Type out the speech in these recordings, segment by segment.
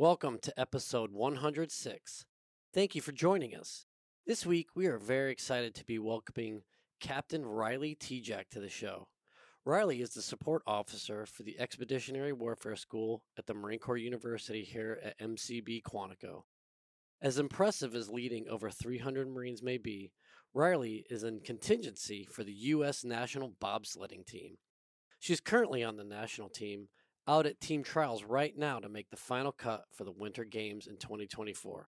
Welcome to episode 106. Thank you for joining us. This week, we are very excited to be welcoming Captain Riley Tejcek to the show. Riley is the support officer for the Expeditionary Warfare School at the Marine Corps University here at MCB Quantico. As impressive as leading over 300 Marines may be, Riley is in contingency for the U.S. national bobsledding team. She's currently on the national team, out at team trials right now to make the final cut for the Winter Games in 2024.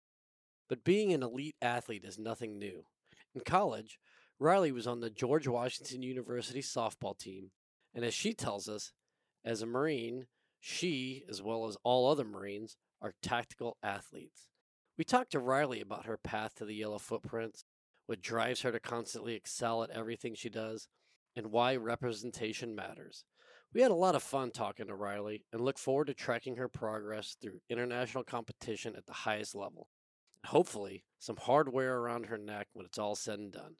But being an elite athlete is nothing new. In college, Riley was on the George Washington University softball team, and as she tells us, as a Marine, she, as well as all other Marines, are tactical athletes. We talked to Riley about her path to the yellow footprints, what drives her to constantly excel at everything she does, and why representation matters. We had a lot of fun talking to Riley and look forward to tracking her progress through international competition at the highest level. Hopefully, some hardware around her neck when it's all said and done.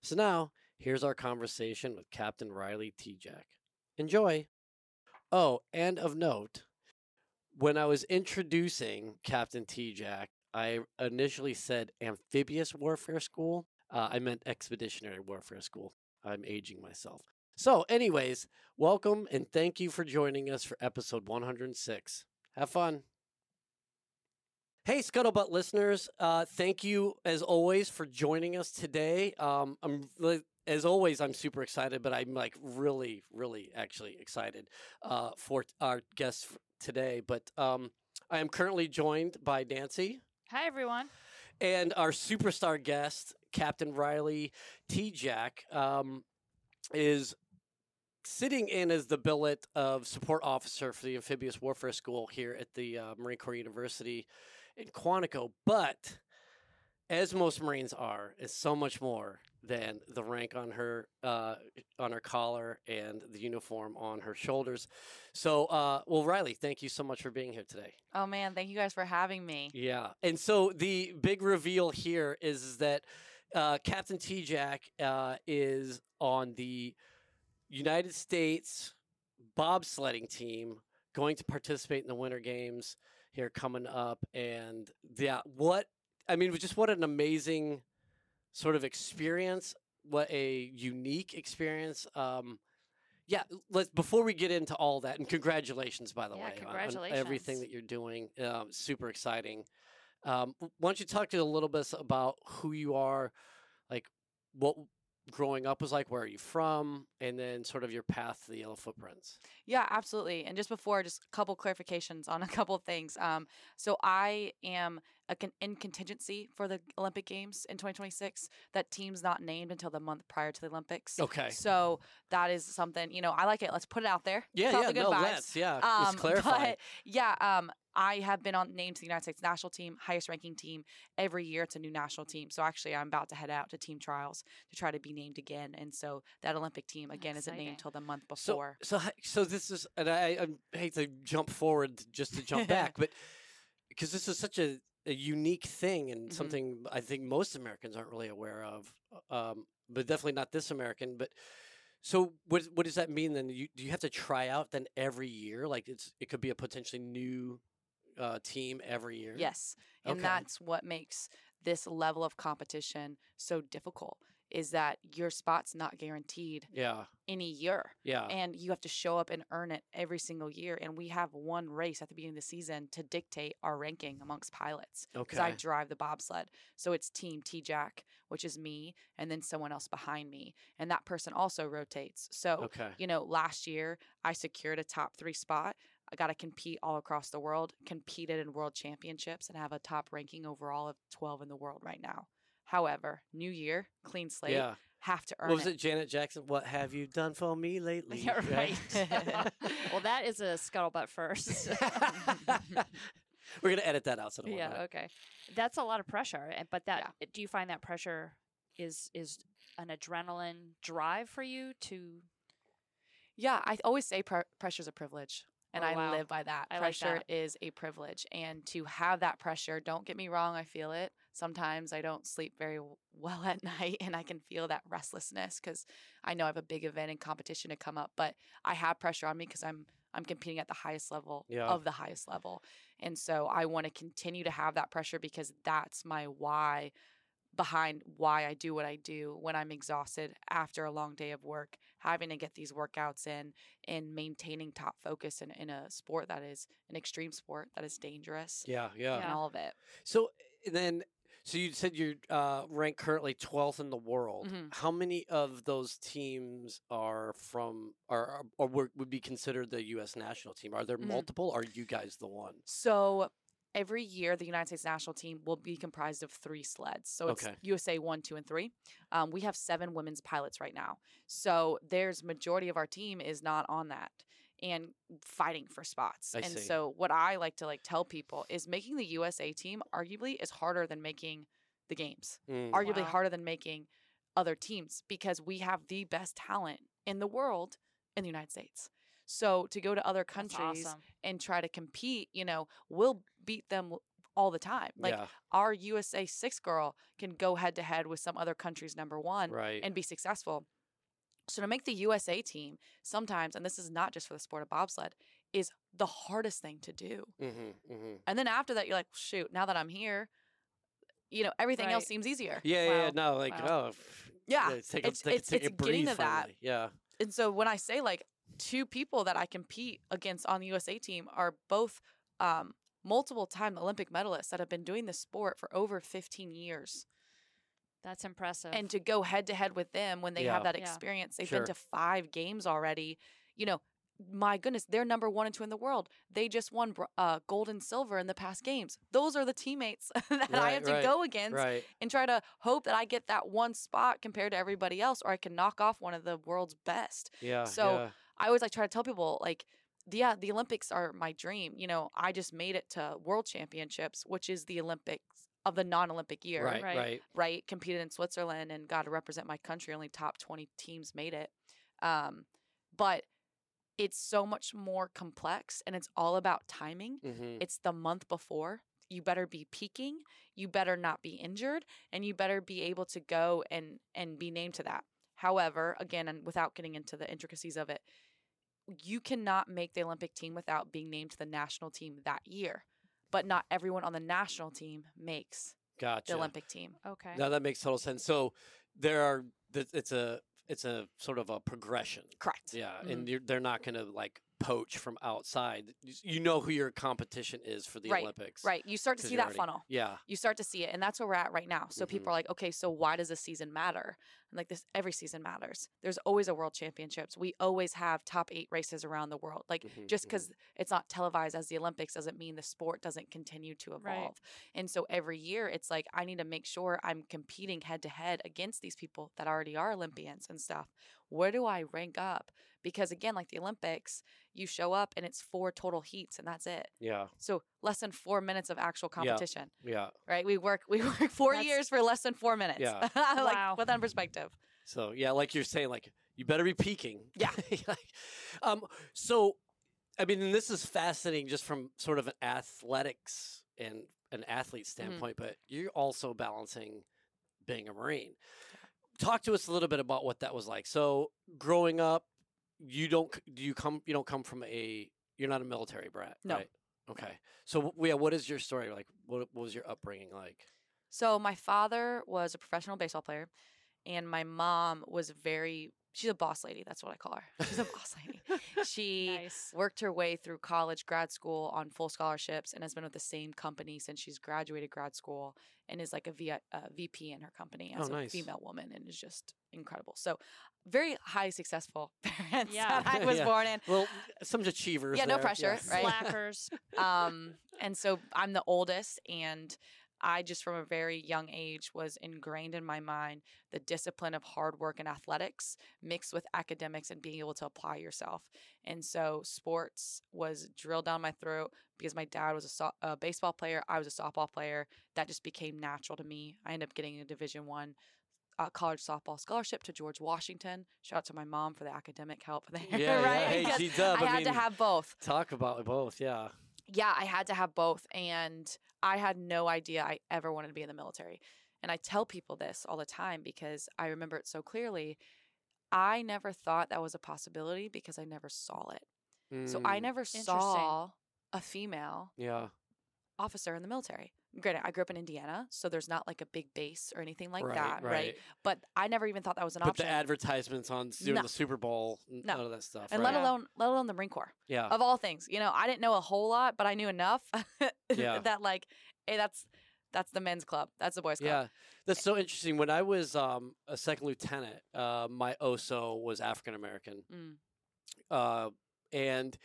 So now, here's our conversation with Captain Riley Tejcek. Enjoy! Oh, and of note, when I was introducing Captain Tejcek, I initially said amphibious warfare school. Uh, I meant expeditionary warfare school. I'm aging myself. So, anyways, welcome and thank you for joining us for episode 106. Have fun. Hey, Scuttlebutt listeners, uh, thank you as always for joining us today. Um, I'm as always, I'm super excited, but I'm like really, really actually excited uh, for our guests today. But um, I am currently joined by Nancy. Hi, everyone. And our superstar guest, Captain Riley Tejcek, um, is sitting in as the billet of support officer for the Amphibious Warfare School here at the uh, Marine Corps University in Quantico. But as most Marines are, is so much more than the rank on her uh, on her collar and the uniform on her shoulders. So, uh, well, Riley, thank you so much for being here today. Oh man, thank you guys for having me. Yeah, and so the big reveal here is that uh, Captain Tejcek uh, is on the United States bobsledding team going to participate in the Winter Games here coming up, and yeah, what I mean, just what an amazing sort of experience. What a unique experience. Um, yeah, let's before we get into all that, and congratulations, by the Yeah, way, on- congratulations. on everything that you're doing. Um, super exciting. Um, why don't you talk to a little bit about who you are, like what growing up was like, where are you from, and then sort of your path to the Yellow Footprints. Yeah, absolutely. And just before, just a couple clarifications on a couple of things. Um, so I am a con- in contingency for the Olympic Games in 2026. That team's not named until the month prior to the Olympics. Okay. So that is something you know. I like it. Let's put it out there. Yeah, yeah, no, vibes. let's, yeah, Um, let's clarify. But yeah, um, I have been on named to the United States national team, highest ranking team every year. It's a new national team. So actually, I'm about to head out to team trials to try to be named again. And so that Olympic team again isn't named Exciting. till the month before. so, hi- so this is, and I, I hate to jump forward just to jump back, but because this is such a, a unique thing and Mhm. something I think most Americans aren't really aware of, um, but definitely not this American. But so, what what does that mean then? You, do you have to try out then every year? Like it's it could be a potentially new uh, team every year. Yes. And Okay. that's what makes this level of competition so difficult is that your spot's not guaranteed Yeah. any year. Yeah. And you have to show up and earn it every single year. And we have one race at the beginning of the season to dictate our ranking amongst pilots. Okay. Because I drive the bobsled. So it's Team Tejcek, which is me, and then someone else behind me. And that person also rotates. So Okay. you know, last year I secured a top three spot. I got to compete all across the world, competed in world championships, and have a top ranking overall of 12 in the world right now. However, new year, clean slate, Yeah. have to earn What was it. it, Janet Jackson? What have you done for me lately? Yeah, right. well, that is a scuttlebutt first. We're gonna edit that out. So yeah, about okay. That's a lot of pressure. Eh, but that Yeah. do you find that pressure is is an adrenaline drive for you to Yeah, I always say pr- is a privilege. And Oh, I wow. live by that. I like pressure that. is a privilege. And to have that pressure, don't get me wrong, I feel it. Sometimes I don't sleep very well at night and I can feel that restlessness because I know I have a big event and competition to come up. But I have pressure on me because I'm I'm competing at the highest level Yeah. of the highest level. And so I want to continue to have that pressure because that's my why behind why I do what I do when I'm exhausted after a long day of work, having to get these workouts in and maintaining top focus in, in a sport that is an extreme sport that is dangerous Yeah, yeah. and all of it. So and then, so you said you're uh, ranked currently 12th in the world. Mhm. How many of those teams are from, are, are or would would be considered the U.S. national team? Are there Mhm. multiple? Or are you guys the one? So every year, the United States national team will be comprised of three sleds. So it's Okay. USA one, two, and three. Um, we have seven women's pilots right now. So there's majority of our team is not on that and fighting for spots. I and see. so what I like to like tell people is making the USA team arguably is harder than making the games. Mm. Arguably Wow. harder than making other teams because we have the best talent in the world in the United States. So to go to other countries awesome. and try to compete, you know, we'll beat them all the time. Like yeah, our USA six girl can go head to head with some other country's number one right. and be successful. So to make the USA team, sometimes, and this is not just for the sport of bobsled, is the hardest thing to do. mm-hmm, mm-hmm. And then after that, you're like, shoot, now that I'm here, you know, everything else seems easier. Yeah, yeah, yeah. No, like, Wow. oh, Yeah, it's take a, it's- take, a- it's- take it's getting to that. Yeah, and so when I say like two people that I compete against on the USA team are both um, multiple time Olympic medalists that have been doing this sport for over 15 years. That's impressive. And to go head to head with them when they Yeah. have that Yeah. experience, they've Sure. been to five games already. You know, my goodness, they're number one and two in the world. They just won uh, gold and silver in the past games. Those are the teammates that I have to right, go against right. and try to hope that I get that one spot compared to everybody else, or I can knock off one of the world's best. Yeah, So, yeah. I always like try to tell people like yeah, the Olympics are my dream. You know, I just made it to World Championships, which is the Olympics of the non-Olympic year, right, Right. right. right? Competed in Switzerland and got to represent my country. Only top 20 teams made it. Um, but it's so much more complex and it's all about timing. Mm-hmm. It's the month before. You better be peaking, you better not be injured, and you better be able to go and and be named to that. However, again, and without getting into the intricacies of it, you cannot make the Olympic team without being named to the national team that year. But not everyone on the national team makes Gotcha. the Olympic team. okay. Now that makes total sense. So there are, it's a, it's a sort of a progression. Correct. Yeah, Mhm. and you're, they're not going to like poach from outside. You know who your competition is for the Right, Olympics, Right. You start to see that already- funnel. Yeah, you start to see it and that's where we're at right now so Mhm. people are like okay so why does this season matter and like this every season matters there's always a world championships we always have top eight races around the world like Mhm, just because it's not televised as the olympics doesn't mean the sport doesn't continue to evolve Right. and so every year it's like i need to make sure i'm competing head to head against these people that already are olympians and stuff where do i rank up because again like the olympics you show up and it's four total heats and that's it yeah, so less than four minutes of actual competition yeah. right? We work we work four That's- years for less than four minutes. Yeah. like Wow. put that in perspective. So yeah, like you're saying, like you better be peaking. Yeah. Like, um. So, I mean, and this is fascinating just from sort of an athletics and an athlete Mm-hmm. standpoint, but you're also balancing being a Marine. Talk to us a little bit about what that was like. So, growing up, you don't do you come you don't come from a you're not a military brat, No. right? Okay. So, yeah, what is your story like? What, what was your upbringing like? So my father was a professional baseball player, and my mom was very. She's a boss lady. That's what I call her. She's a boss lady. She nice. worked her way through college, grad school on full scholarships, and has been with the same company since she's graduated grad school, and is like a v- uh, VP in her company as Oh, a female woman, and is just incredible. So, very high successful parents Yeah. that I was Yeah. born in. Well, some achievers. Yeah, no pressure, yes. right? Slackers. um, and so I'm the oldest, and I just from a very young age was ingrained in my mind the discipline of hard work and athletics mixed with academics and being able to apply yourself. And so sports was drilled down my throat because my dad was a, so- a baseball player, I was a softball player. That just became natural to me. I ended up getting a Division One. Uh, college softball scholarship to George Washington. Shout out to my mom for the academic help there, Yeah, yeah. right? Hey, Because G-Dub, I I had to have both Talk about both, yeah. Yeah, I had to have both. And I had no idea I ever wanted to be in the military. And I tell people this all the time because I remember it so clearly. I never thought that was a possibility because I never saw it. So I Mm, never saw a female Yeah. officer in the military. Granted, I grew up in Indiana, so there's not like a big base or anything like right, that, right? right? But I never even thought that was an But option. the advertisements on s- doing No. the Super Bowl, No. none of that stuff. and right? let Yeah. alone let alone the Marine Corps. yeah. Of all things, you know, I didn't know a whole lot, but I knew enough Yeah. that like, hey, that's that's the men's club. That's the boys club. Yeah, that's so interesting. When I was um, a second lieutenant, uh, my OSO was African American, Mm. uh, and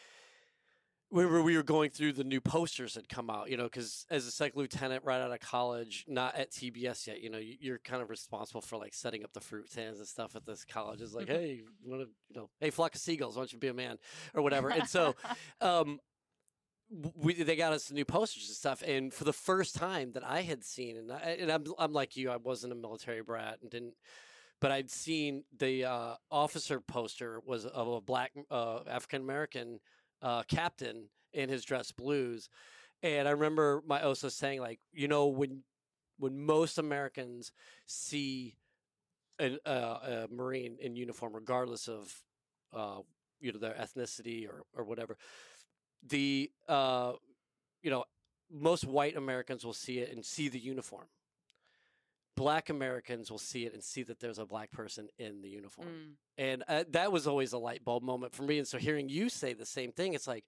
we were we were going through the new posters that come out. You know, because as a second lieutenant, right out of college, not at TBS yet. You know, you- you're kind of responsible for like setting up the fruit stands and stuff at this college. It's like, Mhm. hey, you want to, you know, hey, flock of seagulls, why don't you be a man or whatever? And so. um, we they got us the new posters and stuff, and for the first time that I had seen, and I, and I'm I'm like you, I wasn't a military brat and didn't, but I'd seen the uh, officer poster was of a black uh, African American uh, captain in his dress blues, and I remember my OSO saying like, you know, when when most Americans see an, uh, a Marine in uniform, regardless of uh, you know their ethnicity or or whatever, the uh, you know most white Americans will see it and see the uniform. Black Americans will see it and see that there's a black person in the uniform, Mm. and uh, that was always a light bulb moment for me. And so hearing you say the same thing, it's like,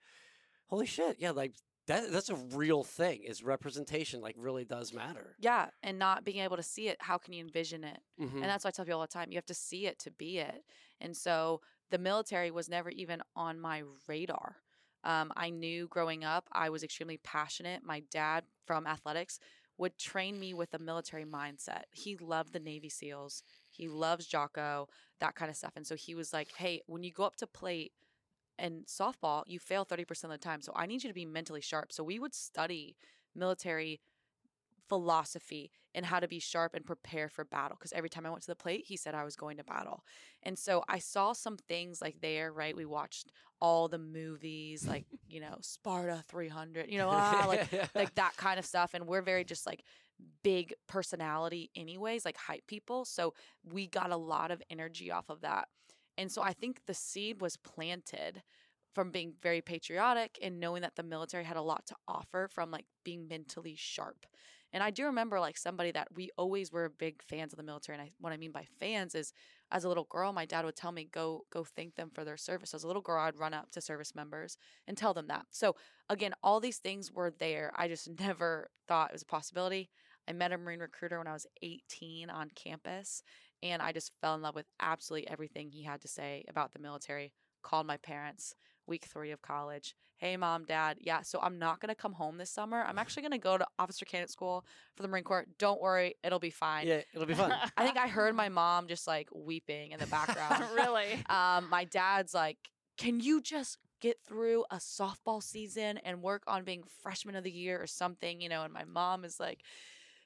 holy shit, yeah, like that that's a real thing. Is representation like really does matter? Yeah, and not being able to see it, how can you envision it? Mhm. And that's why I tell people all the time, you have to see it to be it. And so the military was never even on my radar. Um, I knew growing up, I was extremely passionate. My dad from athletics would train me with a military mindset. He loved the Navy SEALs. He loves Jocko, that kind of stuff. And so he was like, hey, when you go up to plate and softball, you fail 30% of the time. So I need you to be mentally sharp. So we would study military philosophy and how to be sharp and prepare for battle. Because every time I went to the plate, he said I was going to battle. And so I saw some things like there, right? We watched all the movies, like, you know, Sparta 300, you know, ah, like, like that kind of stuff. And we're very just like big personality, anyways, like hype people. So we got a lot of energy off of that. And so I think the seed was planted from being very patriotic and knowing that the military had a lot to offer from like being mentally sharp. And I do remember like somebody that we always were big fans of the military. And I, what I mean by fans is as a little girl, my dad would tell me, go, go thank them for their service. As a little girl, I'd run up to service members and tell them that. So again, all these things were there. I just never thought it was a possibility. I met a Marine recruiter when I was 18 on campus, and I just fell in love with absolutely everything he had to say about the military. Called my parents week three of college. Hey, mom, dad. Yeah, so I'm not going to come home this summer. I'm actually going to go to officer candidate school for the Marine Corps. Don't worry, it'll be fine. yeah, it'll be fun. I think I heard my mom just like weeping in the background. really? um, my dad's like, "Can you just get through a softball season and work on being freshman of the year or something?" You know, and my mom is like.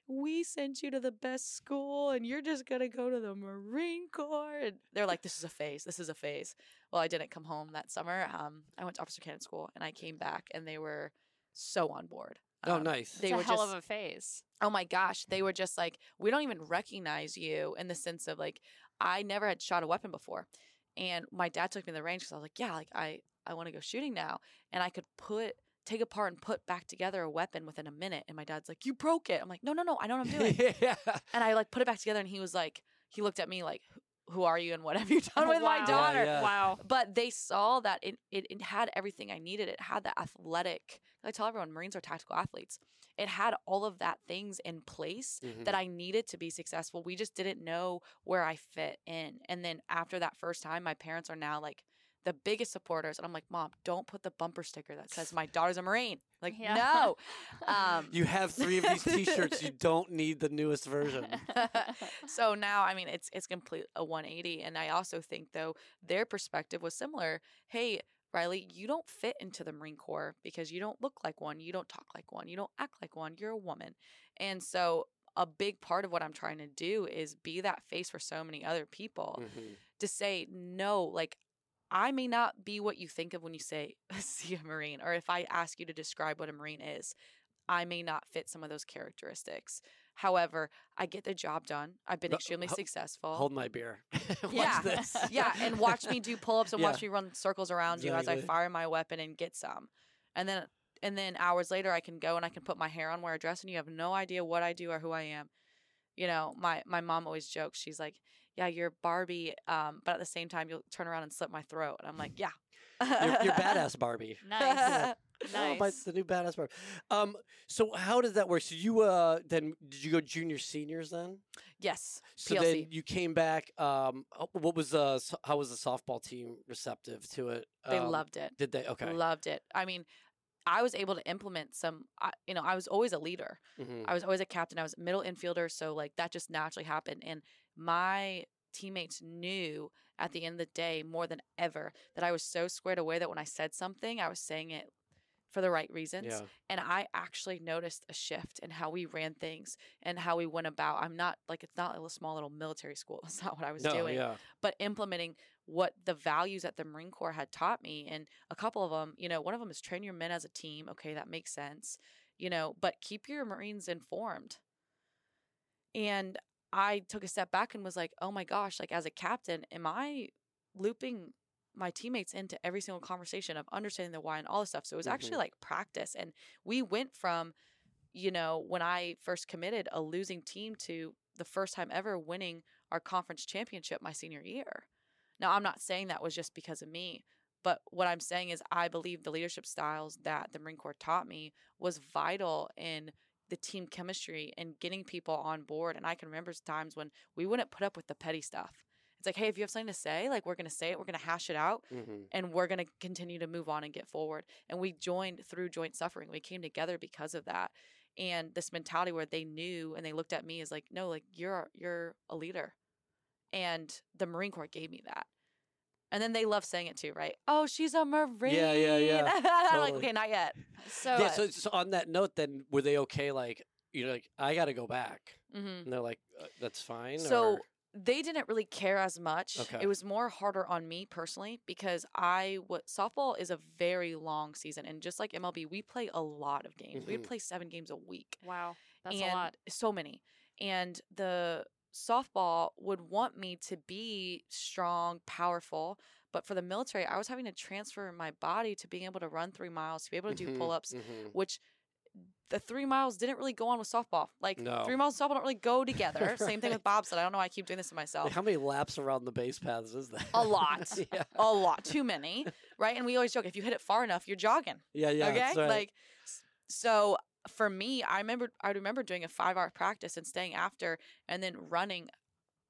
We sent you to the best school and you're just going to go to the Marine Corps. And they're like, this is a phase. This is a phase. Well, I didn't come home that summer. Um, I went to officer candidate school and I came back and they were so on board. Oh, Um, nice. They it's a were hell just, of a phase. oh my gosh, they were just like, we don't even recognize you in the sense of like, I never had shot a weapon before. And my dad took me to the range because I was like, yeah, like I, I want to go shooting now. And I could put, take apart and put back together a weapon within a minute. And my dad's like, you broke it. I'm like, no, no, no, I know what I'm doing. yeah. and I like put it back together and he was like, he looked at me like, who are you and what have you done with my Wow. Yeah, daughter? yeah. Wow. But they saw that it, it, it had everything I needed. It had the athletic. I tell everyone, Marines are tactical athletes. It had all of that things in place Mhm. that I needed to be successful. We just didn't know where I fit in. And then after that first time, my parents are now like the biggest supporters. And I'm like, Mom, don't put the bumper sticker that says my daughter's a Marine. Like, Yeah. no. Um, You have three of these T-shirts. You don't need the newest version. so now i mean it's it's complete a 180 and i also think though their perspective was similar hey riley you don't fit into the marine corps because you don't look like one you don't talk like one you don't act like one you're a woman and so a big part of what i'm trying to do is be that face for so many other people Mhm. to say no like i may not be what you think of when you say see a marine or if i ask you to describe what a marine is i may not fit some of those characteristics However, I get the job done. I've been No, extremely ho- successful. Hold my beer. Watch yeah, this. yeah, and watch me do pull-ups and Yeah. watch me run circles around you as I fire my weapon and get some, and then and then hours later I can go and I can put my hair on, wear a dress, and you have no idea what I do or who I am. You know, my my mom always jokes. She's like, "Yeah, you're Barbie," um, but at the same time you'll turn around and slit my throat, and I'm like, "Yeah, you're, you're badass Barbie. Nice. Oh, my, Nice. the new badass Barbie. Um, so how does that work? So you uh then did you go junior seniors then? yes, So PLC. then you came back. Um, uh, what was the how was the softball team receptive to it? They Um, loved it. Did they? Okay. Loved it. I mean, I was able to implement some. You know, I was always a leader. Mhm. I was always a captain. I was a middle infielder, so like that just naturally happened. And my teammates knew at the end of the day more than ever that I was so squared away that when I said something, I was saying it for the right reasons. Yeah. And I actually noticed a shift in how we ran things and how we went about. I'm not like it's not a small little military school. That's not what I was No. doing Yeah. but implementing what the values that the Marine Corps had taught me. And a couple of them, you know, one of them is train your men as a team. Okay, that makes sense, you know, but keep your Marines informed. And I took a step back and was like, oh my gosh, like as a captain, am I looping my teammates into every single conversation of understanding the why and all this stuff? So it was actually Mhm. like practice. And we went from, you know, when I first committed a losing team to the first time ever winning our conference championship my senior year. Now, I'm not saying that was just because of me, but what I'm saying is I believe the leadership styles that the Marine Corps taught me was vital in the team chemistry and getting people on board. And I can remember times when we wouldn't put up with the petty stuff. It's like, hey, if you have something to say, like we're going to say it, we're going to hash it out, hmm and we're going to continue to move on and get forward. And we joined through joint suffering. We came together because of that. And this mentality where they knew and they looked at me as like, no, like you're you're a leader. And the Marine Corps gave me that. And then they love saying it too, right? Oh, she's a Marine. yeah, yeah, yeah. I'm like, okay, not yet. So, yeah. So, so on that note, then were they okay? Like you're like I got to go back, hmm and they're like uh, that's fine. So or- they didn't really care as much. Okay. It was more harder on me personally because I what softball is a very long season, and just like MLB, we play a lot of games. We Mhm. play seven games a week. wow, that's and a lot. So many. And the softball would want me to be strong, powerful. But for the military, I was having to transfer my body to being able to run three miles, to be able to do Mhm, pull ups, mhm. which the three miles didn't really go on with softball. Like No. three miles and softball don't really go together. Same thing with bobsled. I don't know why I keep doing this to myself. Like, how many laps around the base paths is that? A lot. yeah. A lot, too many, right? And we always joke if you hit it far enough, you're jogging. Yeah. Yeah. okay, that's right. like so for me, I remember I remember doing a five hour practice and staying after, and then running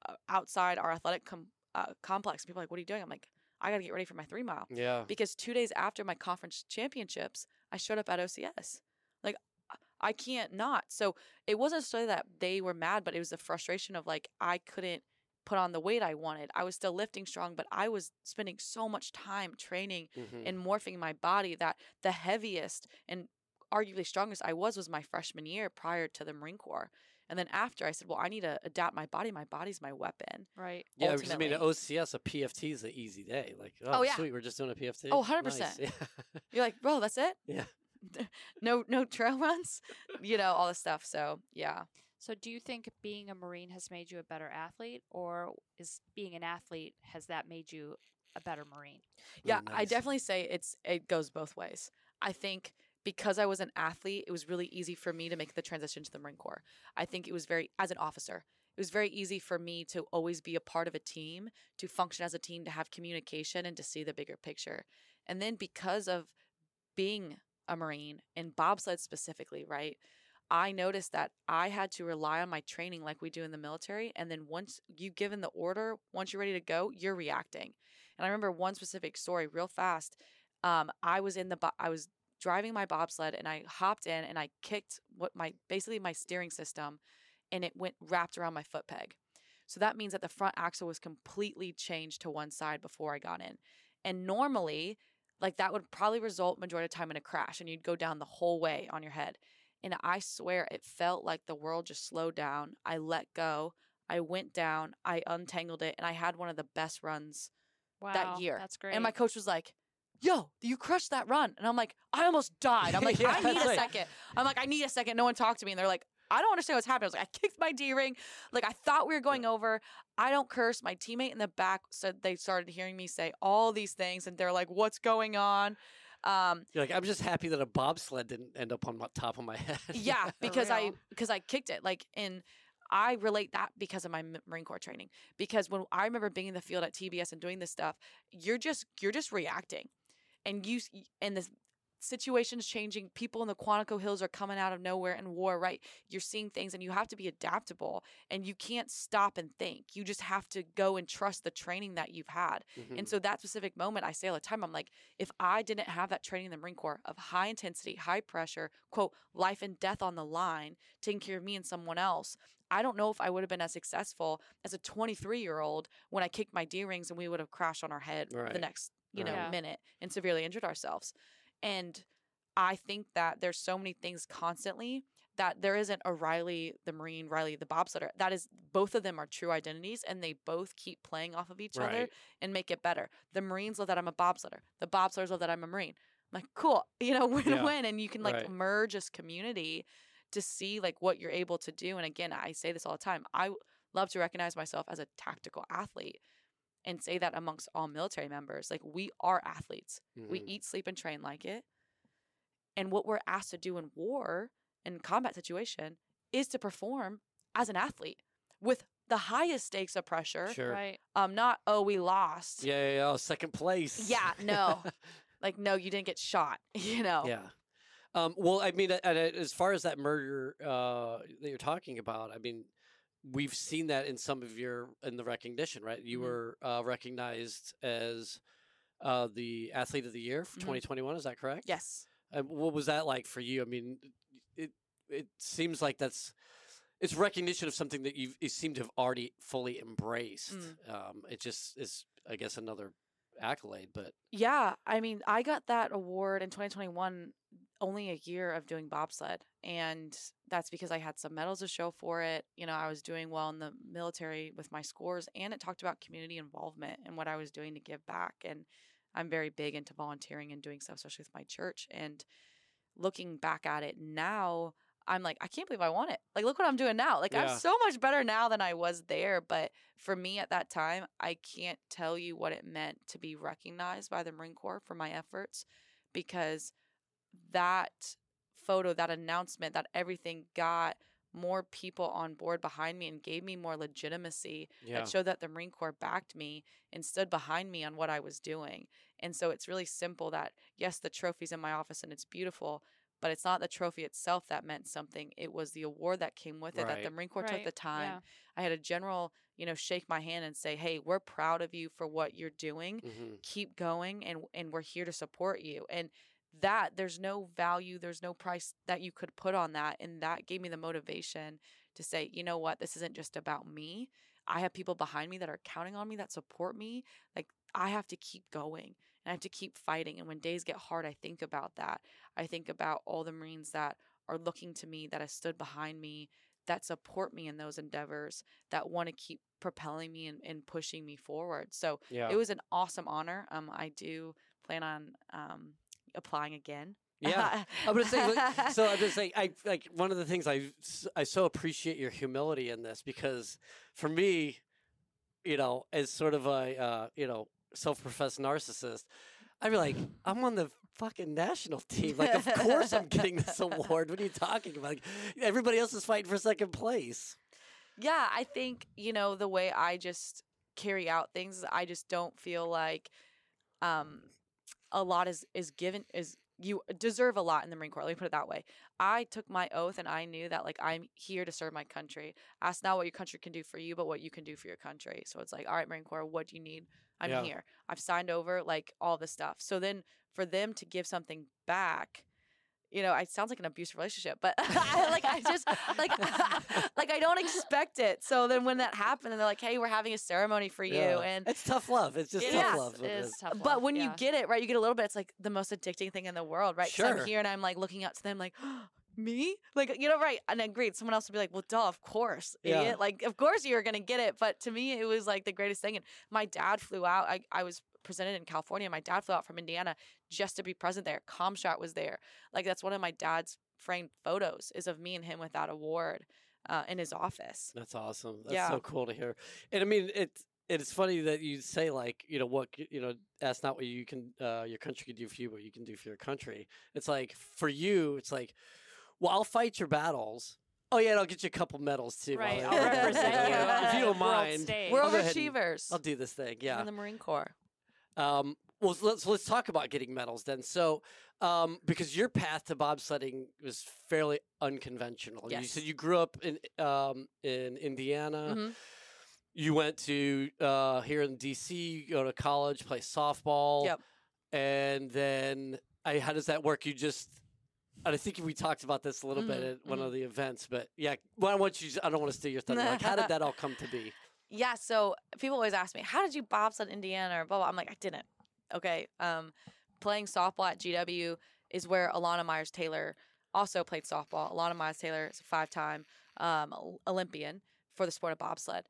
uh, outside our athletic com- uh, complex. People are like, "What are you doing?" I'm like, "I got to get ready for my three mile." yeah. Because two days after my conference championships, I showed up at OCS. Like, I- can't not. So it wasn't so that they were mad, but it was the frustration of like I couldn't put on the weight I wanted. I was still lifting strong, but I was spending so much time training mhm. and morphing my body that the heaviest and arguably strongest I was was my freshman year prior to the Marine Corps. And then after I said, well, I need to adapt my body. My body's my weapon. Right. Yeah, because I mean, at ultimately. OCS, a PFT is an easy day. Like, oh, Oh, yeah. sweet, we're just doing a PFT. Oh, 100%. Nice, Yeah. You're like, bro, that's it? Yeah. no, no trail runs, you know, all this stuff. So yeah. So, do you think being a Marine has made you a better athlete, or is being an athlete has that made you a better Marine? Yeah, Oh, I definitely say it's it goes both ways. I think because I was an athlete, it was really easy for me to make the transition to the Marine Corps. I think it was very as an officer, it was very easy for me to always be a part of a team, to function as a team, to have communication and to see the bigger picture. And then because of being a Marine and bobsled specifically, right? I noticed that I had to rely on my training like we do in the military. And then once you've given the order, once you're ready to go, you're reacting. And I remember one specific story real fast. Um, I was in the, bo- I was driving my bobsled and I hopped in and I kicked what my, basically my steering system and it went wrapped around my foot peg. So that means that the front axle was completely changed to one side before I got in. And normally, like that would probably result majority of time in a crash and you'd go down the whole way on your head. And I swear it felt like the world just slowed down. I let go. I went down. I untangled it and I had one of the best runs Wow, year. That's great. and my coach was like, Yo, you crushed that run. And I'm like, I almost died. I'm like, Yeah, I need a right. second. I'm like, I need a second. No one talked to me. And they're like, I don't understand what's happening. I was like, I kicked my D ring. Like I thought we were going over. I don't curse. My teammate in the back said they started hearing me say all these things, and they're like, "What's going on?" Um, You're like, I'm just happy that a bobsled didn't end up on my top of my head. yeah, because I because I kicked it. Like in, I relate that because of my Marine Corps training. Because when I remember being in the field at TBS and doing this stuff, you're just you're just reacting, and you and this situations changing. People in the Quantico Hills are coming out of nowhere in war. Right, you're seeing things, and you have to be adaptable, and you can't stop and think. You just have to go and trust the training that you've had. Mhm. And so that specific moment, I say all the time, I'm like, if I didn't have that training in the Marine Corps of high intensity, high pressure, quote, life and death on the line, taking care of me and someone else, I don't know if I would have been as successful as a 23 year old when I kicked my D rings and we would have crashed on our head Right. the next, you know, Yeah. minute and severely injured ourselves. And I think that there's so many things constantly that there isn't a Riley the Marine, Riley the bobsledder. That is both of them are true identities and they both keep playing off of each other and make it better. The Marines love that I'm a bobsledder. The bobsledders love that I'm a Marine. I'm like, cool, you know, win Yeah. win. And you can like Right. merge as community to see like what you're able to do. And again, I say this all the time. i love to recognize myself as a tactical athlete and say that amongst all military members. Like we are athletes. We Mhm. eat, sleep, and train like it. And what we're asked to do in war and combat situation is to perform as an athlete with the highest stakes of pressure. Sure. Right. Um, not oh we lost. Yeah, yeah, yeah. Oh, second place. Yeah, no. Like no, you didn't get shot. You know. yeah. Um, well, I mean, and as far as that murder uh, that you're talking about, I mean, we've seen that in some of your in the recognition, right? You Mhm. were uh, recognized as uh, the athlete of the year for Mhm. 2021. Is that correct? Yes. Uh, what was that like for you? I mean, it it seems like that's it's recognition of something that you you seem to have already fully embraced. Mm. Um, it just is, I guess, another accolade, but Yeah, I mean, I got that award in 2021 only a year of doing bobsled. And that's because I had some medals to show for it. You know, I was doing well in the military with my scores, and it talked about community involvement and what I was doing to give back. And I'm very big into volunteering and doing stuff, especially with my church. And looking back at it now, I'm like, I can't believe I won it. Like, look what I'm doing now. Like, Yeah. I'm so much better now than I was there. But for me at that time, I can't tell you what it meant to be recognized by the Marine Corps for my efforts because that photo, that announcement, that everything got more people on board behind me and gave me more legitimacy yeah, that showed that the Marine Corps backed me and stood behind me on what I was doing. And so it's really simple that, yes, the trophy's in my office and it's beautiful, but it's not the trophy itself that meant something. It was the award that came with it that the Marine Corps took the time. yeah. I had a general, you know, shake my hand and say, hey, we're proud of you for what you're doing. hmm Keep going and and we're here to support you. And that there's no value, there's no price that you could put on that. And that gave me the motivation to say, you know what, this isn't just about me. I have people behind me that are counting on me that support me. Like I have to keep going and I have to keep fighting. And when days get hard, I think about that. I think about all the Marines that are looking to me, that have stood behind me, that support me in those endeavors, that want to keep propelling me and, and pushing me forward. So yeah, it was an awesome honor. Um, I do plan on um applying again. yeah. I'm gonna say, like, so I'm just saying, I like one of the things I I so appreciate your humility in this because for me, you know, as sort of a uh, you know self-professed narcissist, I'd be like, I'm on the fucking national team. Like, of course I'm getting this award. What are you talking about? Like, everybody else is fighting for second place. Yeah, I think, you know, the way I just carry out things, I just don't feel like um a lot is is given is you deserve a lot in the Marine Corps. Let me put it that way. I took my oath and I knew that like I'm here to serve my country. Ask not what your country can do for you, but what you can do for your country. So it's like, all right, Marine Corps, what do you need? I'm Yeah. here. I've signed over like all the stuff. So then for them to give something back, you know, it sounds like an abusive relationship, but I, like I just like like I don't expect it. So then when that happened, and they're like, "Hey, we're having a ceremony for you," Yeah. and it's tough love. It's just It tough is, love. It with is this. but love, when you get it right, you get a little bit. It's like the most addicting thing in the world, right? 'Cause Sure. I'm here and I'm like looking up to them, like. Me? Like, you know, right. And then great. Someone else would be like, well, duh, of course, Yeah. Like, of course you're going to get it. But to me, it was like the greatest thing. And my dad flew out. I, I was presented in California. My dad flew out from Indiana just to be present there. Comshot was there. Like, that's one of my dad's framed photos is of me and him with that award uh, in his office. That's awesome. That's Yeah. so cool to hear. And I mean, it's it's funny that you say like, you know, what you know, that's not what you can uh, your country can do for you, but you can do for your country. It's like for you, it's like, well, I'll fight your battles. Oh yeah, and I'll get you a couple medals too. right. I'll represent you. if you don't mind. stage. We're I'll and- I'll do this thing. Yeah. in the Marine Corps. Um, well, so let's let's talk about getting medals then. So, um, because your path to bobsledding was fairly unconventional. You said you grew up in um, in Indiana. Mhm. You went to uh, here in DC. You go to college, play softball. Yep. And then, I, how does that work? You just. And I think we talked about this a little bit Mhm, at one of the events, but yeah, well, I want you. I don't want to steal your thunder. Like, how did that all come to be? Yeah, so people always ask me, "How did you bobsled Indiana?" or blah blah. I'm like, I didn't. Okay, um, playing softball at GW is where Elana Meyers Taylor also played softball. Elana Meyers Taylor is a five-time um, Olympian for the sport of bobsled,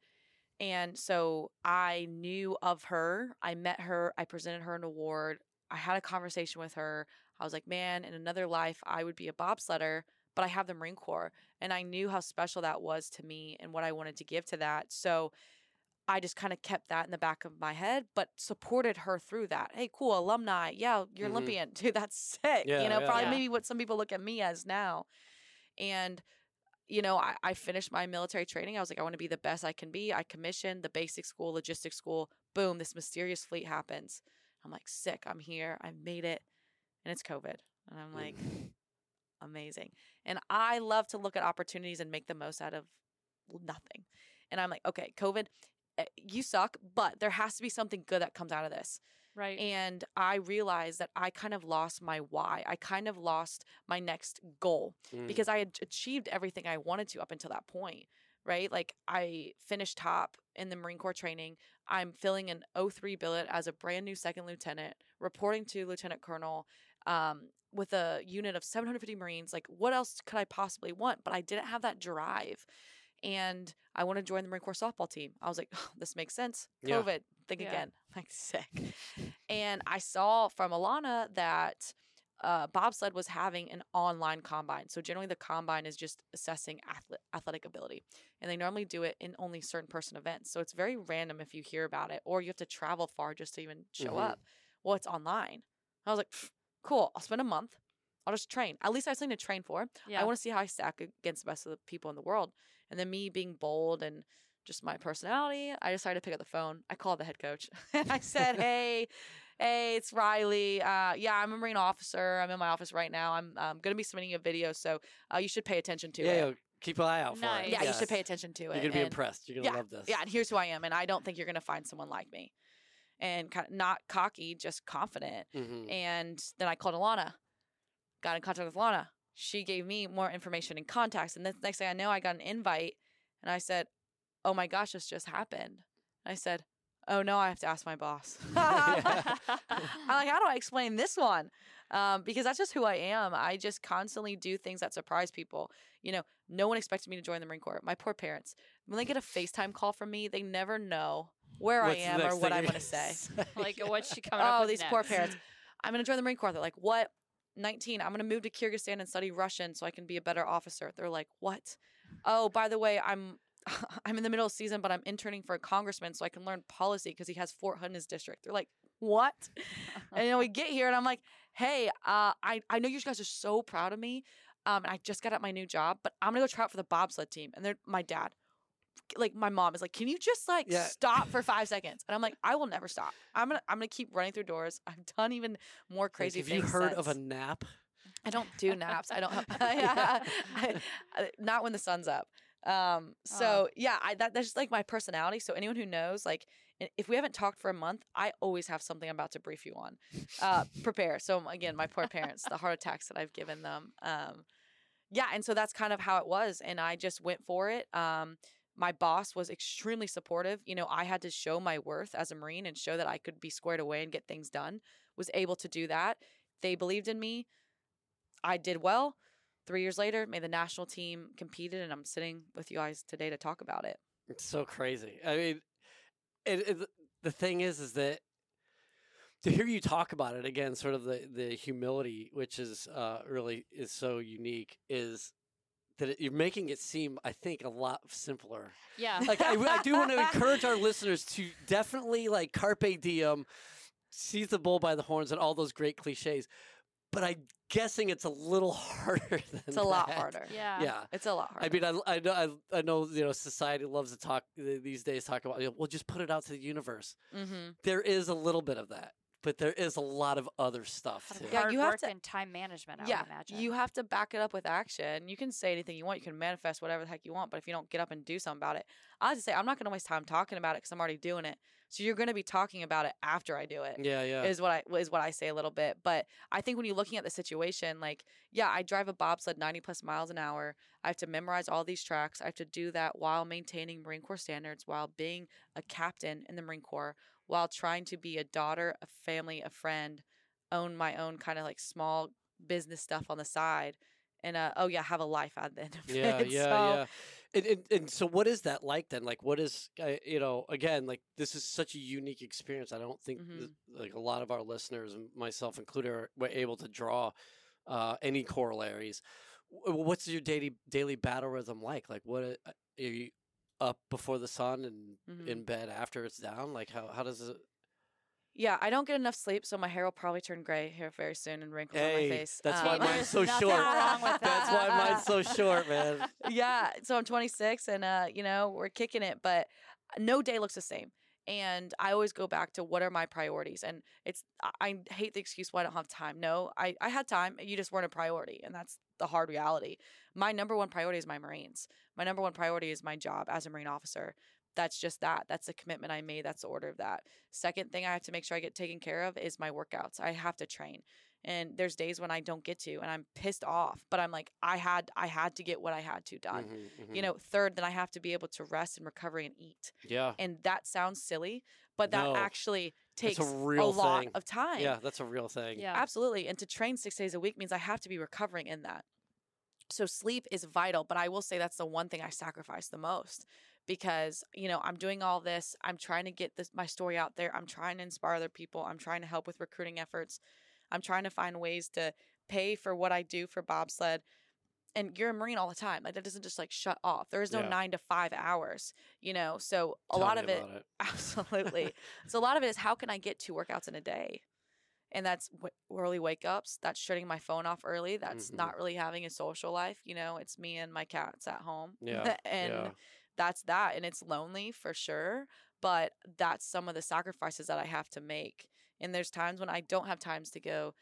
and so I knew of her. I met her. I presented her an award. I had a conversation with her. I was like, man, in another life, I would be a bobsledder, but I have the Marine Corps. And I knew how special that was to me and what I wanted to give to that. So I just kind of kept that in the back of my head, but supported her through that. Hey, cool, alumni. Yeah, you're Mhm. Olympian. Dude, that's sick. Yeah, you know, yeah. probably Yeah. maybe what some people look at me as now. And you know, I, I finished my military training. I was like, I want to be the best I can be. I commissioned the basic school, logistics school. Boom, this mysterious fleet happens. I'm like, sick. I'm here. I made it. And it's COVID. And I'm like, amazing. And I love to look at opportunities and make the most out of nothing. And I'm like, okay, COVID, eh, you suck, but there has to be something good that comes out of this. Right. And I realized that I kind of lost my why. I kind of lost my next goal Mm. because I had achieved everything I wanted to up until that point, right? Like I finished top in the Marine Corps training. I'm filling an 03 billet as a brand new second lieutenant, reporting to Lieutenant Colonel um, with a unit of 750 Marines. Like, what else could I possibly want? But I didn't have that drive. And I want to join the Marine Corps softball team. I was like, oh, this makes sense. Yeah. COVID, think Yeah. again. Like, sick. and I saw from Elana that uh, bobsled was having an online combine. So generally, the combine is just assessing athle- athletic ability, and they normally do it in only certain person events. So it's very random if you hear about it, or you have to travel far just to even show Mhm. up. Well, it's online. I was like, "Pff, cool. I'll spend a month. I'll just train. At least I have something to train for. yeah. I want to see how I stack against the best of the people in the world. And then me being bold and just my personality, I decided to pick up the phone. I called the head coach and I said, "Hey, hey, it's Riley. Uh, yeah, I'm a Marine officer. I'm in my office right now. I'm um, going to be submitting a video, so uh, you should pay attention to yeah, it. yeah, keep an eye out for Nice. it. Yeah, you should pay attention to it. You're gonna be And- impressed. You're gonna love this. yeah, and here's who I am, and I don't think you're going to find someone like me. And kind of not cocky, just confident. Mhm. And then I called Elana, got in contact with Elana. She gave me more information and contacts. And the next thing I know, I got an invite and I said, Oh my gosh, this just happened. I said, Oh no, I have to ask my boss. I'm like, How do I explain this one? Um, because that's just who I am. I just constantly do things that surprise people. You know, no one expected me to join the Marine Corps. My poor parents, when they get a FaceTime call from me, they never know where What's I am or what I'm going to say. like what's she coming up Oh, these poor parents. I'm going to join the Marine Corps. They're like, what? 19. I'm going to move to Kyrgyzstan and study Russian so I can be a better officer. They're like, what? Oh, by the way, I'm I'm in the middle of season, but I'm interning for a congressman so I can learn policy because he has Fort Hood in his district. They're like, what? and then we get here and I'm like, hey, uh, I, I know you guys are so proud of me. Um, and I just got at my new job, but I'm gonna go try out for the bobsled team. And they're my dad, like my mom is like, can you just like Yeah. stop for five seconds? And I'm like, I will never stop. I'm gonna I'm gonna keep running through doors. I've done even more Like, crazy have things. you heard of a nap? I don't do naps. I don't. Have, yeah, I- I- not when the sun's up. Um. So yeah, I that, that's just like my personality. So anyone who knows, like, i- if we haven't talked for a month, I always have something I'm about to brief you on. Uh, prepare. So again, my poor parents, the heart attacks that I've given them. Um. Yeah, and so that's kind of how it was, and I just went for it. Um. My boss was extremely supportive. You know, I had to show my worth as a Marine and show that I could be squared away and get things done. Was able to do that. They believed in me. I did well. Three years later, made the national team, competed, and I'm sitting with you guys today to talk about it. It's so crazy. I mean, it, it, the thing is, is that to hear you talk about it again, sort of the the humility, which is uh, really is so unique, is that it, you're making it seem, I think, a lot simpler. Yeah. Like I, I do want to encourage our listeners to definitely like carpe diem, seize the bull by the horns, and all those great cliches. But I'm guessing it's a little harder than It's a lot harder. yeah. Yeah. It's a lot harder. I mean, I, I know, I, I know, you know, society loves to talk these days. Talk about, you know, well, just put it out to the universe. mm-hmm. There is a little bit of that, but there is a lot of other stuff too. Yeah, you have work to- and time management, I yeah, would imagine. you have to back it up with action. You can say anything you want. You can manifest whatever the heck you want, but if you don't get up and do something about it, I just say I'm not going to waste time talking about it because I'm already doing it. So you're going to be talking about it after I do it. Yeah, yeah. Is what I is what I say a little bit, but I think when you're looking at the situation, like yeah, I drive a bobsled 90 plus miles an hour. I have to memorize all these tracks. I have to do that while maintaining Marine Corps standards, while being a captain in the Marine Corps, while trying to be a daughter, a family, a friend, own my own kind of like small business stuff on the side, and uh, oh yeah, have a life at the end of yeah, it. yeah, So, yeah. And, and and so, what is that like then? Like, what is uh, you know? Again, like this is such a unique experience. I don't think Mhm. th- like a lot of our listeners, and myself included, are were able to draw uh, any corollaries. W- What's your daily daily battle rhythm like? Like, what uh, are you up before the sun and Mhm. in bed after it's down? Like, how how does it? Yeah, I don't get enough sleep, so my hair will probably turn gray here very soon and wrinkles on my face. that's why Um, mine's so short. wrong with That's why mine's so short, man. yeah, so I'm 26 and uh, you know, we're kicking it, but no day looks the same. And I always go back to what are my priorities. And it's I- hate the excuse why I don't have time. No, I, I had time. You just weren't a priority. And that's the hard reality. My number one priority is my Marines. My number one priority is my job as a Marine officer. That's just that. That's the commitment I made. That's the order of that. Second thing I have to make sure I get taken care of is my workouts. I have to train. And there's days when I don't get to and I'm pissed off, but I'm like I had I had to get what I had to done Mhm, you mhm. know third then i have to be able to rest and recover and eat yeah, and that sounds silly but that No, actually takes a real lot thing. of time yeah, that's a real thing. Yeah. absolutely and to train six days a week means i have to be recovering in that so sleep is vital but i will say that's the one thing i sacrifice the most because you know i'm doing all this i'm trying to get this my story out there i'm trying to inspire other people i'm trying to help with recruiting efforts i'm trying to find ways to pay for what i do for bobsled and you're a marine all the time like that doesn't just like shut off there is no Yeah. nine to five hours you know so a Tell lot of it about absolutely so a lot of it is how can i get two workouts in a day and that's w- early wake ups that's shutting my phone off early that's Mhm. not really having a social life you know it's me and my cats at home Yeah, and yeah. that's that and it's lonely for sure but that's some of the sacrifices that i have to make and there's times when i don't have times to go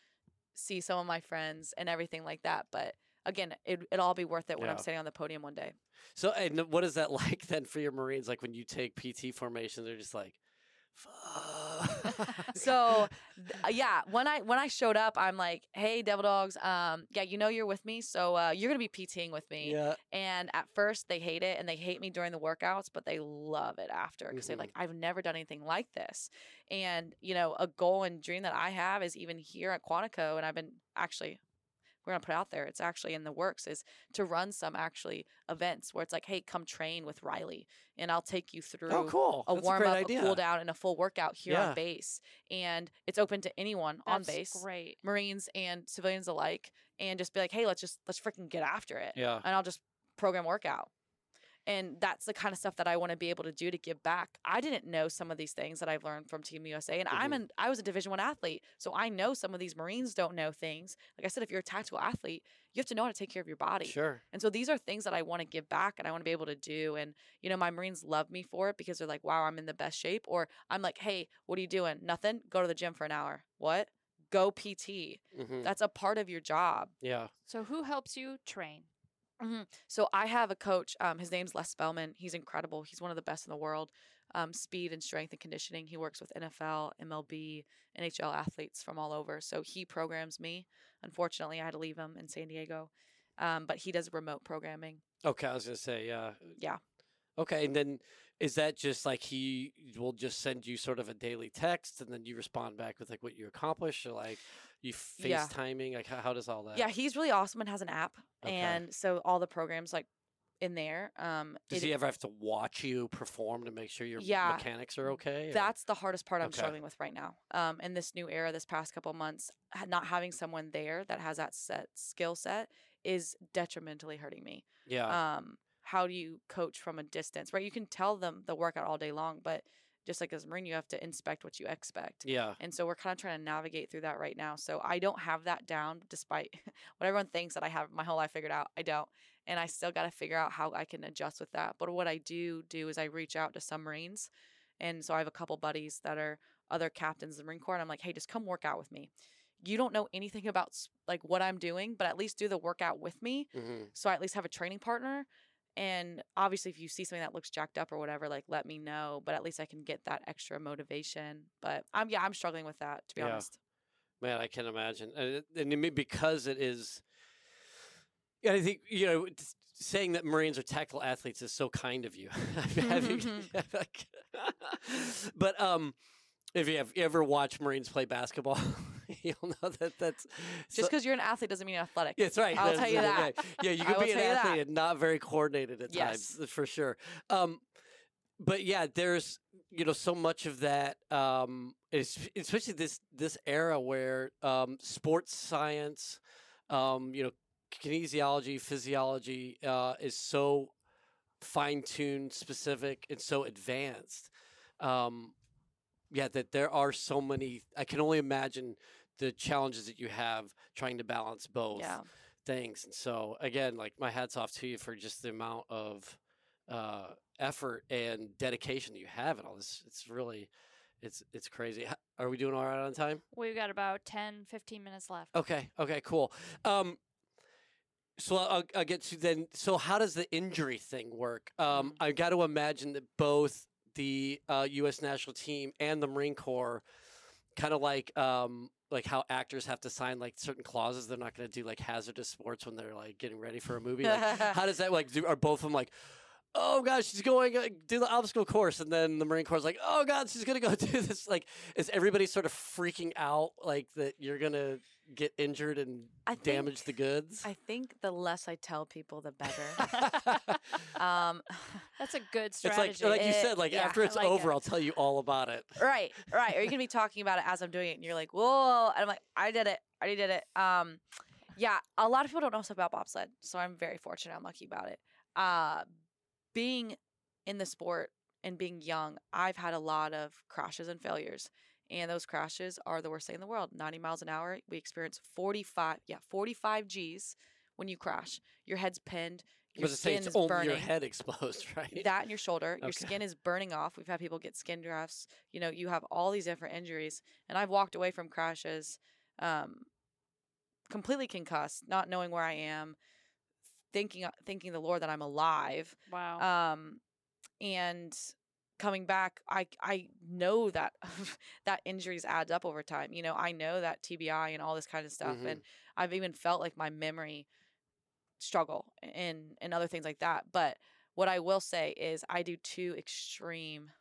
see some of my friends and everything like that but again it, it'll all be worth it when i'm Yeah. standing on the podium one day So, and what is that like then for your Marines? Like when you take PT formation, they're just like, fuck. so yeah when i when i showed up i'm like hey devil dogs um yeah you know you're with me so uh, you're gonna be pting with me. Yeah, and at first they hate it and they hate me during the workouts but they love it after because Mhm. they're like i've never done anything like this. And you know a goal and dream that i have is even here at quantico and i've been actually we're gonna put out there it's actually in the works is to run some actually events where it's like hey come train with riley and i'll take you oh, through oh, cool. a That's warm great up, idea. a cool down, and a full workout here Yeah. on base. And it's open to anyone on base, Great. Marines and civilians alike. And just be like, hey, let's just let's freaking get after it. Yeah, And I'll just program workout. And that's the kind of stuff that I want to be able to do to give back. I didn't know some of these things that I've learned from Team USA, and I'm Mhm. an I was a Division One athlete, so I know some of these Marines don't know things. Like I said, if you're a tactical athlete, you have to know how to take care of your body. sure. And so these are things that I want to give back and I want to be able to do. And, you know, my Marines love me for it because they're like, wow, I'm in the best shape. Or I'm like, hey, what are you doing? Nothing. Go to the gym for an hour. What? Go PT. hmm That's a part of your job. Yeah. So who helps you train? So I have a coach. Um, his name's Les Spellman. He's incredible. He's one of the best in the world. Um, speed and strength and conditioning. He works with NFL, MLB, NHL athletes from all over. So he programs me. Unfortunately, I had to leave him in San Diego. Um, but he does remote programming. Okay, I was gonna say, yeah. Yeah. Okay, and then is that just like he will just send you sort of a daily text, and then you respond back with like what you accomplished, or like you Yeah. FaceTiming? Like how, how does all that? Yeah, he's really awesome and has an app. Okay. And so all the programs like in there. Um, Does it- he ever have to watch you perform to make sure your Yeah. mechanics are okay? or- That's the hardest part I'm Okay. struggling with right now. Um, in this new era, this past couple months, not having someone there that has that set skill set is detrimentally hurting me. yeah. Um, how do you coach from a distance? Right, you can tell them the workout all day long, but just like as a marine, you have to inspect what you expect. yeah. And so we're kind of trying to navigate through that right now. So I don't have that down, despite what everyone thinks that I have my whole life figured out. I don't. And I still got to figure out how I can adjust with that. But what I do do is I reach out to some Marines. And so I have a couple buddies that are other captains of the Marine Corps. And I'm like, hey, just come work out with me. You don't know anything about like what I'm doing, but at least do the workout with me. hmm So I at least have a training partner. And obviously, if you see something that looks jacked up or whatever, like let me know. But at least I can get that extra motivation. But I'm yeah, I'm struggling with that to be Yeah. honest. Man, I can imagine, and, and because it is. I think you know saying that Marines are tactical athletes is so kind of you. Like- but um, if you have you ever watched Marines play basketball, you'll know that that's Just so- because you're an athlete doesn't mean you're athletic. Yeah, that's right. I'll That's tell you that. Yeah, yeah you can be an athlete and not very coordinated at Yes. times, for sure. Um, but yeah, there's you know so much of that, um, especially this this era where um, sports science, um, you know, kinesiology, physiology uh, is so fine tuned, specific, and so advanced. Um, yeah, that there are so many. I can only imagine the challenges that you have trying to balance both Yeah. things. And so again, like my hats off to you for just the amount of uh, effort and dedication that you have in all this. It's really, it's it's crazy. Are we doing all right on time? We've got about 10, 15 minutes left. Okay. Okay. Cool. Um, so I'll, I'll get to then. So how does the injury thing work? Um, I got to imagine that both the uh, U.S. national team and the Marine Corps, kind of like um, like how actors have to sign like certain clauses. They're not going to do like hazardous sports when they're like getting ready for a movie. Like, how does that like? Do, are both of them like? Oh God, she's going uh, do the obstacle course, and then the Marine Corps is like, "Oh God, she's gonna go do this." Like, is everybody sort of freaking out, like that you're gonna get injured and I damage the goods? I think the less I tell people, the better. um, That's a good it's like strategy. like you It- said, like yeah, after it's like over, it. I'll tell you all about it. right, right. Or you can be talking about it as I'm doing it, and you're like, "Whoa!" And I'm like, "I did it. I already did it." Um, yeah. A lot of people don't know stuff about bobsled, so I'm very fortunate. I'm lucky about it. Uh, being in the sport and being young, I've had a lot of crashes and failures. And those crashes are the worst thing in the world. 90 miles an hour, we experience 45, yeah, 45 G's when you crash. Your head's pinned, your was say skin it's is only burning. your head exposed, right? That and your shoulder, your Okay. skin is burning off. We've had people get skin grafts. You know, you have all these different injuries. And I've walked away from crashes um, completely concussed, not knowing where I am, thinking thinking the Lord that I'm alive. wow. Um, and coming back, I I know that that injuries adds up over time. You know, I know that TBI and all this kind of stuff, Mhm. and I've even felt like my memory struggle and and other things like that. But what I will say is, I do two extreme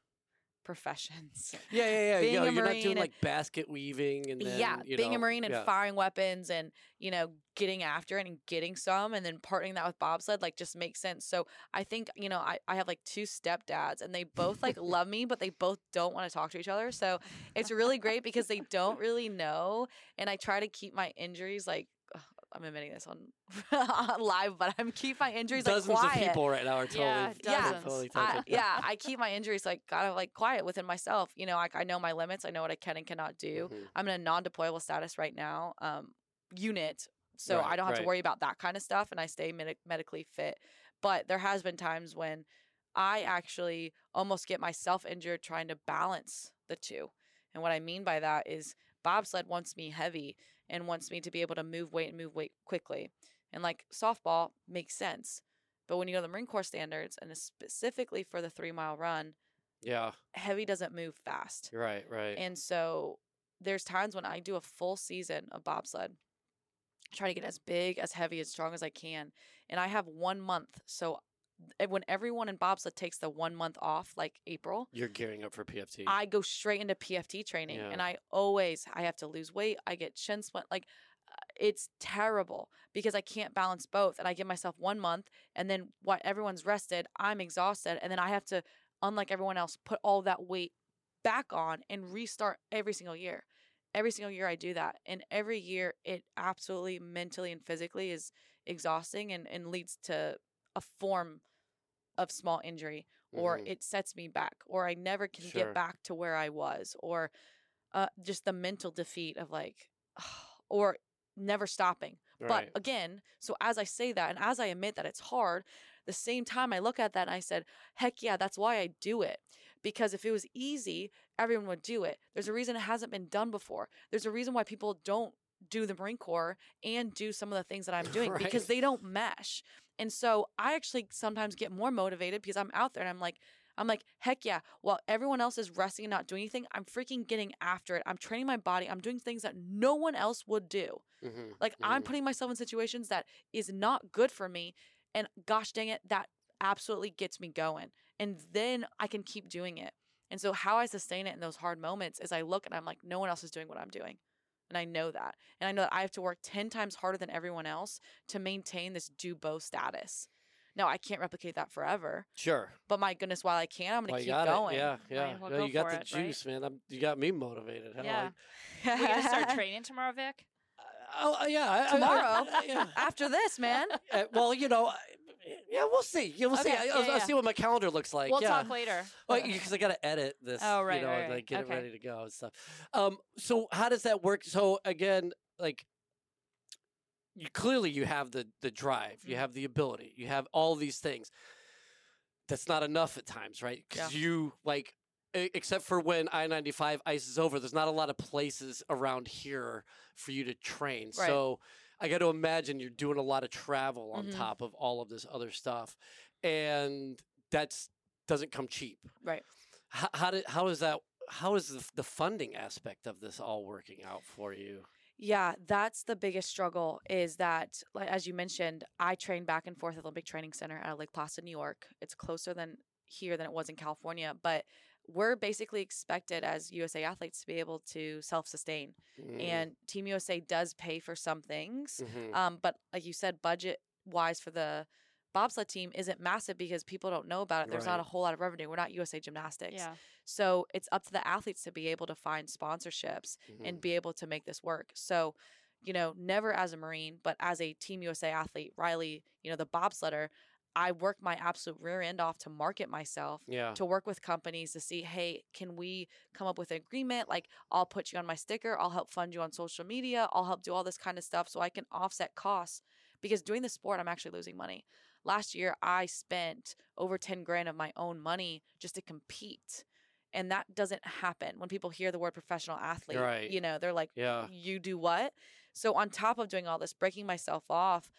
professions. Yeah, yeah, yeah. Being you know, a you're not Marine doing and- like basket weaving and then, yeah, being know, a marine and yeah. firing weapons and you know getting after it and getting some and then partnering that with bobsled like just makes sense. So I think you know I, I have like two stepdads and they both like love me but they both don't want to talk to each other. So it's really great because they don't really know and I try to keep my injuries like I'm admitting this on on live, but I'm keep my injuries Dozens like quiet. of people right now are totally, Yeah, Yeah, totally I, yeah, I keep my injuries like kind of like quiet within myself. You know, I, I know my limits. I know what I can and cannot do. Mhm. I'm in a non-deployable status right now, um, unit, so Right, I don't have right. to worry about that kind of stuff, and I stay med- medically fit. But there has been times when I actually almost get myself injured trying to balance the two. And what I mean by that is bobsled wants me heavy and wants me to be able to move weight and move weight quickly. And like softball makes sense. But when you go to the Marine Corps standards, and specifically for the three mile run, Yeah, heavy doesn't move fast. right, right. And so there's times when I do a full season of bobsled, try to get as big, as heavy, as strong as I can. And I have one month. So Eh, when everyone in bobsled takes the one month off, like April, You're gearing up for PFT. I go straight into PFT training. Yeah. And I always, I have to lose weight. I get shin splint. Like uh, it's terrible because I can't balance both. And I give myself one month, and then what everyone's rested, I'm exhausted, and then I have to, unlike everyone else, put all that weight back on and restart every single year. Every single year I do that. And every year it absolutely mentally and physically is exhausting and, and leads to a form of small injury or Mhm. it sets me back or I never can Sure. get back to where I was or uh, just the mental defeat of like or never stopping. But again, so as I say that and as I admit that it's hard, the same time I look at that and I said, heck yeah, that's why I do it. Because if it was easy, everyone would do it. There's a reason it hasn't been done before. There's a reason why people don't do the Marine Corps and do some of the things that I'm doing because they don't mesh. And so I actually sometimes get more motivated because I'm out there and I'm like, I'm like, heck yeah. While everyone else is resting and not doing anything, I'm freaking getting after it. I'm training my body. I'm doing things that no one else would do. Mhm. Like I'm Mhm. putting myself in situations that is not good for me. And gosh dang it, that absolutely gets me going. And then I can keep doing it. And so how I sustain it in those hard moments is I look and I'm like, no one else is doing what I'm doing. And I know that. And I know that I have to work 10 times harder than everyone else to maintain this do both status. Now I can't replicate that forever. Sure. But my goodness, while I can, I'm gonna Well, keep got going. It. Yeah, yeah. Might as well No, go you got the it, right? juice, man. I'm, you got me motivated. Hell, Yeah. I- We're gonna start training tomorrow, Vic. Oh, uh, yeah. I- I- Tomorrow? I- yeah. After this, man. Uh, well, you know, I- yeah, we'll see. Yeah, we'll see. Okay, I, yeah, will yeah. see what my calendar looks like. we'll yeah. talk later. because I got to edit this. Oh, right, you know, right, right. like get Okay. it ready to go and stuff. Um, so how does that work? So again, like, you clearly you have the the drive, you Mhm. have the ability, you have all these things. That's not enough at times, right? Because you like. Except for when I ninety five ice is over, there's not a lot of places around here for you to train. Right. So I got to imagine you're doing a lot of travel on Mhm. top of all of this other stuff, and that's doesn't come cheap Right. how, how did how is that how is the, the funding aspect of this all working out for you Yeah, that's the biggest struggle is that, like as you mentioned, I train back and forth at Olympic Training Center out of Lake Placid, New York. It's closer than here than it was in California, but we're basically expected as USA athletes to be able to self sustain. Mm, And Team USA does pay for some things. mhm. Um, but like you said, budget wise for the bobsled team isn't massive because people don't know about it. There's not a whole lot of revenue. We're not USA Gymnastics. Yeah. So it's up to the athletes to be able to find sponsorships and Mhm. be able to make this work. So, you know, never as a Marine, but as a Team USA athlete, Riley, you know, the bobsledder, I work my absolute rear end off to market myself, yeah to work with companies to see, hey, can we come up with an agreement? Like, I'll put you on my sticker, I'll help fund you on social media, I'll help do all this kind of stuff so I can offset costs. Because doing the sport, I'm actually losing money. Last year, I spent over 10 grand of my own money just to compete. And that doesn't happen when people hear the word professional athlete. Right. You know, they're like, yeah you do what? So on top of doing all this, breaking myself off,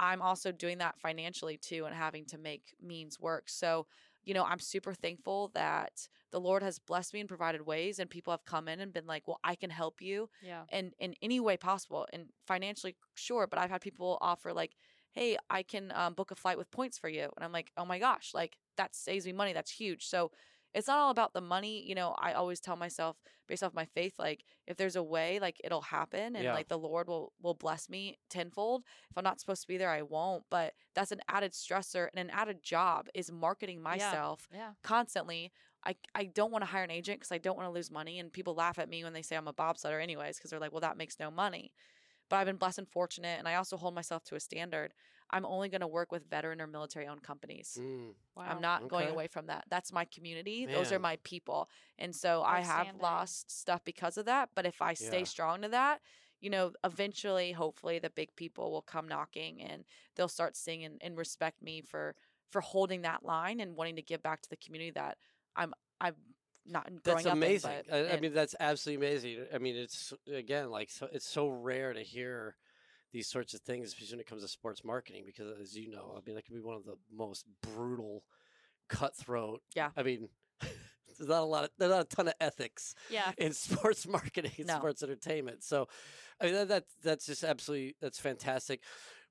I'm also doing that financially too and having to make means work. So, you know, I'm super thankful that the Lord has blessed me and provided ways and people have come in and been like, "Well, I can help you Yeah. in in any way possible." And financially, sure, but I've had people offer like, "Hey, I can um, book a flight with points for you." And I'm like, "Oh my gosh, like that saves me money. That's huge." So, it's not all about the money. You know, I always tell myself based off my faith, like if there's a way, like it'll happen and Yeah. like the Lord will will bless me tenfold. If I'm not supposed to be there, I won't. But that's an added stressor and an added job is marketing myself Yeah. constantly. I, I don't want to hire an agent because I don't want to lose money. And people laugh at me when they say I'm a bobsledder, anyways, because they're like, well, that makes no money. But I've been blessed and fortunate. And I also hold myself to a standard. I'm only going to work with veteran or military owned companies. Mm, Wow. I'm not going away from that. That's my community. Those are my people. And so I have Outstanding. lost stuff because of that. But if I stay Yeah. strong to that, you know, eventually, hopefully, the big people will come knocking and they'll start seeing and, and respect me for for holding that line and wanting to give back to the community that I'm I'm not growing that's up in, amazing but I, I mean that's absolutely amazing i mean it's again like so it's so rare to hear these sorts of things especially when it comes to sports marketing because as you know i mean that can be one of the most brutal cutthroat Yeah. i mean there's not a lot of there's not a ton of ethics Yeah. in sports marketing and No. sports entertainment. So, I mean that, that that's just absolutely that's fantastic.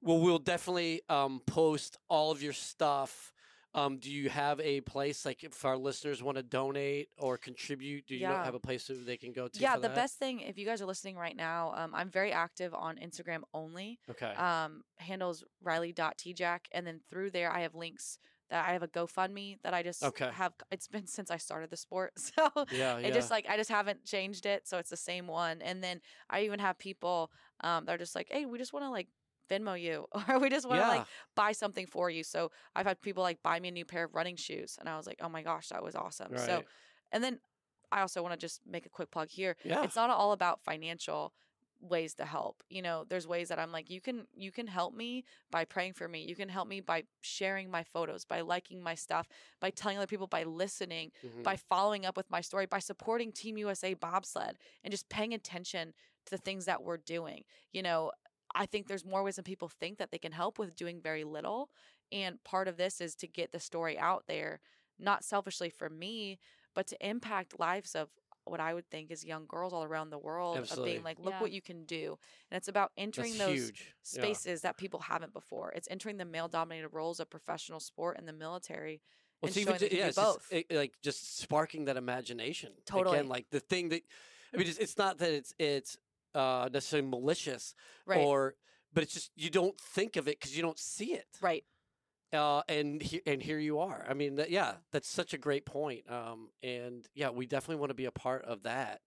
Well, we'll definitely um, post all of your stuff Um, do you have a place like if our listeners want to donate or contribute? Do you Yeah. have a place that they can go to? yeah, the that? best thing if you guys are listening right now, um, I'm very active on Instagram only. Okay. Um, handles Riley.tejcek, and then through there I have links that I have a GoFundMe that I just Okay. have. It's been since I started the sport, so yeah, yeah. it just like I just haven't changed it, so it's the same one. And then I even have people um, that are just like, hey, we just want to like Venmo you, or we just want to yeah. like buy something for you. So I've had people like buy me a new pair of running shoes, and I was like, oh my gosh, that was awesome. So and then I also want to just make a quick plug here. yeah. It's not all about financial ways to help. You know, there's ways that I'm like you can you can help me by praying for me. You can help me by sharing my photos, by liking my stuff, by telling other people, by listening, Mhm. by following up with my story, by supporting Team USA bobsled and just paying attention to the things that we're doing. You know, I think there's more ways than people think that they can help with doing very little. And part of this is to get the story out there, not selfishly for me, but to impact lives of what I would think is young girls all around the world of being like, look Yeah. what you can do. And it's about entering That's those huge. Yeah. spaces that people haven't before. It's entering the male dominated roles of professional sport and the military. Well, and it's even showing that yeah, can it's do just, both. it- like just sparking that imagination. Totally. Again, like the thing that I mean, it's, it's not that it's it's uh, necessarily malicious Right. or, but it's just you don't think of it because you don't see it. right. Uh, and he, and here you are. I mean, that, yeah, that's such a great point. Um, and yeah, we definitely want to be a part of that.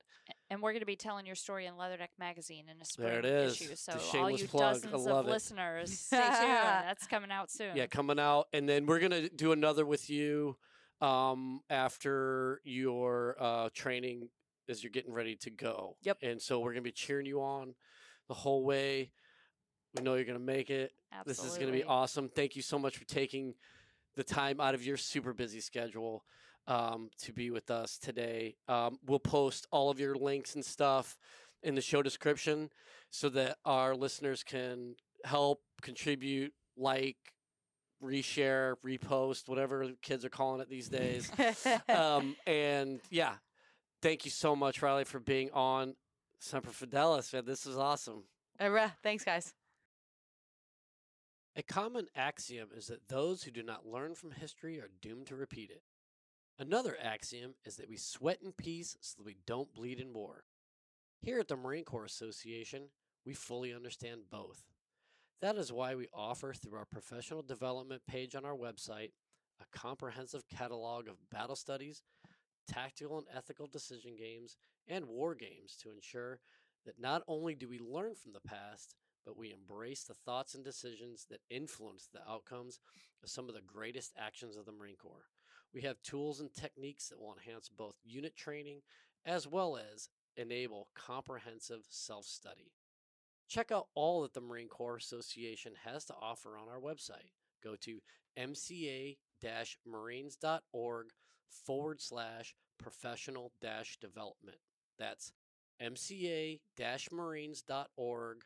And we're going to be telling your story in Leatherneck Magazine in a spring There it is. issue. So all shameless you plug. I dozens love of it. listeners, stay tuned. That's coming out soon. Yeah, coming out, and then we're gonna do another with you um, after your uh, training as you're getting ready to go. Yep. And so we're gonna be cheering you on the whole way. We know you're gonna make it. Absolutely. This is gonna be awesome. Thank you so much for taking the time out of your super busy schedule um, to be with us today. Um, we'll post all of your links and stuff in the show description so that our listeners can help contribute, like, reshare, repost, whatever kids are calling it these days. um, and yeah, thank you so much, Riley, for being on Semper Fidelis. Man, this is awesome. Uh, Alright, Thanks, guys. A common axiom is that those who do not learn from history are doomed to repeat it. Another axiom is that we sweat in peace so that we don't bleed in war. Here at the Marine Corps Association, we fully understand both. That is why we offer through our professional development page on our website a comprehensive catalog of battle studies, tactical and ethical decision games, and war games to ensure that not only do we learn from the past, but we embrace the thoughts and decisions that influence the outcomes of some of the greatest actions of the Marine Corps. We have tools and techniques that will enhance both unit training as well as enable comprehensive self study. Check out all that the Marine Corps Association has to offer on our website. Go to mca marines.org forward slash professional dash development. That's mca marines.org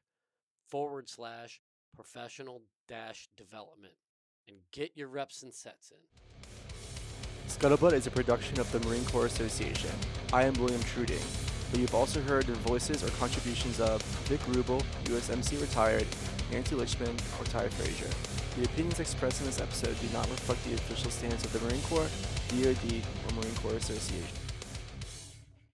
forward slash professional dash development and get your reps and sets in. Scuttlebutt is a production of the Marine Corps Association. I am William Truding, but you've also heard the voices or contributions of Vic Rubel, USMC retired, Nancy Lichman, or Ty Frazier. The opinions expressed in this episode do not reflect the official stance of the Marine Corps, DoD, or Marine Corps Association.